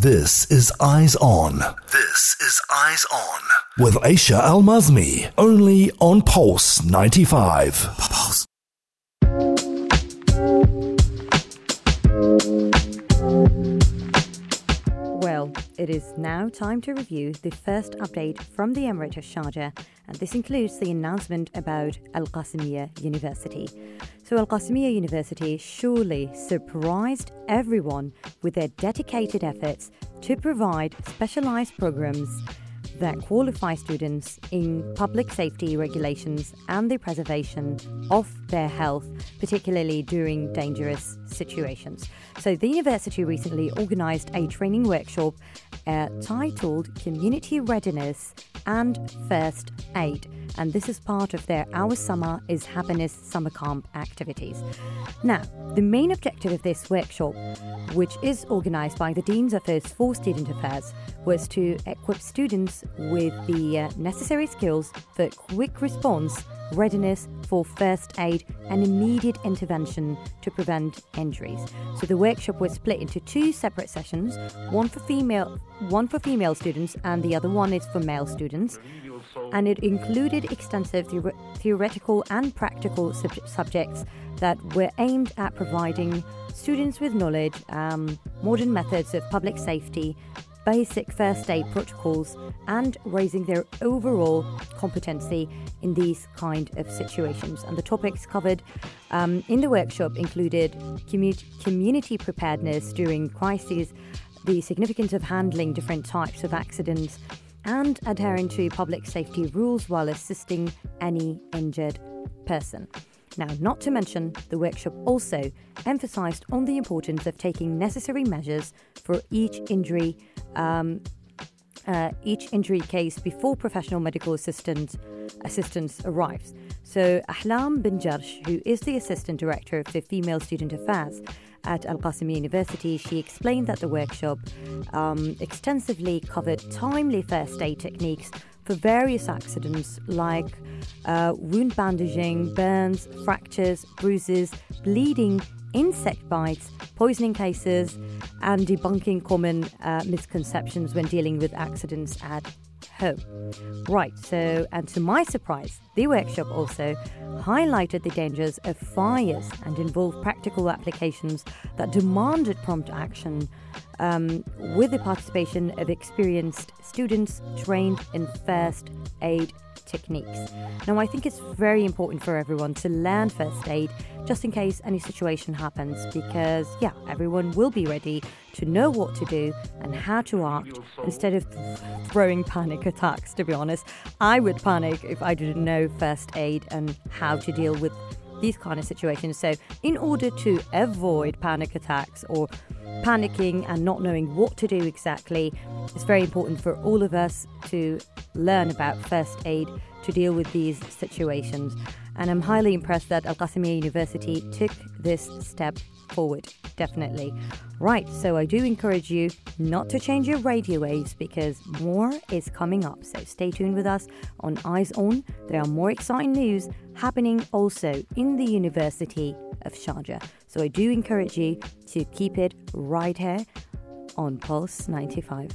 This is Eyes On. This is Eyes On. With Aisha Al Mazmi. Only on Pulse 95. Pulse. Well, it is now time to review the first update from the Emirate of Sharjah, and this includes the announcement about Al Qasimia University. So, Al Qasimia University surely surprised everyone with their dedicated efforts to provide specialized programs that qualify students in public safety regulations and the preservation of their health, particularly during dangerous situations. So, the university recently organized a training workshop uh, titled Community Readiness and First Aid. And this is part of their Our Summer is Happiness Summer Camp activities. Now, the main objective of this workshop, which is organized by the Dean's Office for Student Affairs, was to equip students with the uh, necessary skills for quick response, readiness for first aid, and immediate intervention to prevent injuries. So the workshop was split into two separate sessions, one for female one for female students and the other one is for male students. And it included extensive theoretical and practical sub- subjects that were aimed at providing students with knowledge, um, modern methods of public safety, basic first aid protocols and raising their overall competency in these kind of situations. And the topics covered um, in the workshop included commu- community preparedness during crises, the significance of handling different types of accidents, and adhering to public safety rules while assisting any injured person. Now, not to mention, the workshop also emphasised on the importance of taking necessary measures for each injury, um, uh, each injury case before professional medical assistance assistance arrives. So, Ahlam bin Jarsh, who is the assistant director of the Female Student Affairs at Al Qasim University, she explained that the workshop um, extensively covered timely first aid techniques for various accidents like uh, wound bandaging, burns, fractures, bruises, bleeding, insect bites, poisoning cases, and debunking common uh, misconceptions when dealing with accidents at home. Right, so, and to my surprise, the workshop also highlighted the dangers of fires and involved practical applications that demanded prompt action um, with the participation of experienced students trained in first aid techniques. Now, I think it's very important for everyone to learn first aid just in case any situation happens because, yeah, everyone will be ready to know what to do and how to act instead of throwing panic attacks, to be honest. I would panic if I didn't know first aid and how to deal with these kind of situations. So, in order to avoid panic attacks or panicking and not knowing what to do exactly, it's very important for all of us to learn about first aid to deal with these situations. And I'm highly impressed that Al Qasimia University took this step forward, definitely. Right, so I do encourage you not to change your radio waves because more is coming up. So stay tuned with us on Eyes On. There are more exciting news happening also in the University of Sharjah. So I do encourage you to keep it right here on Pulse 95.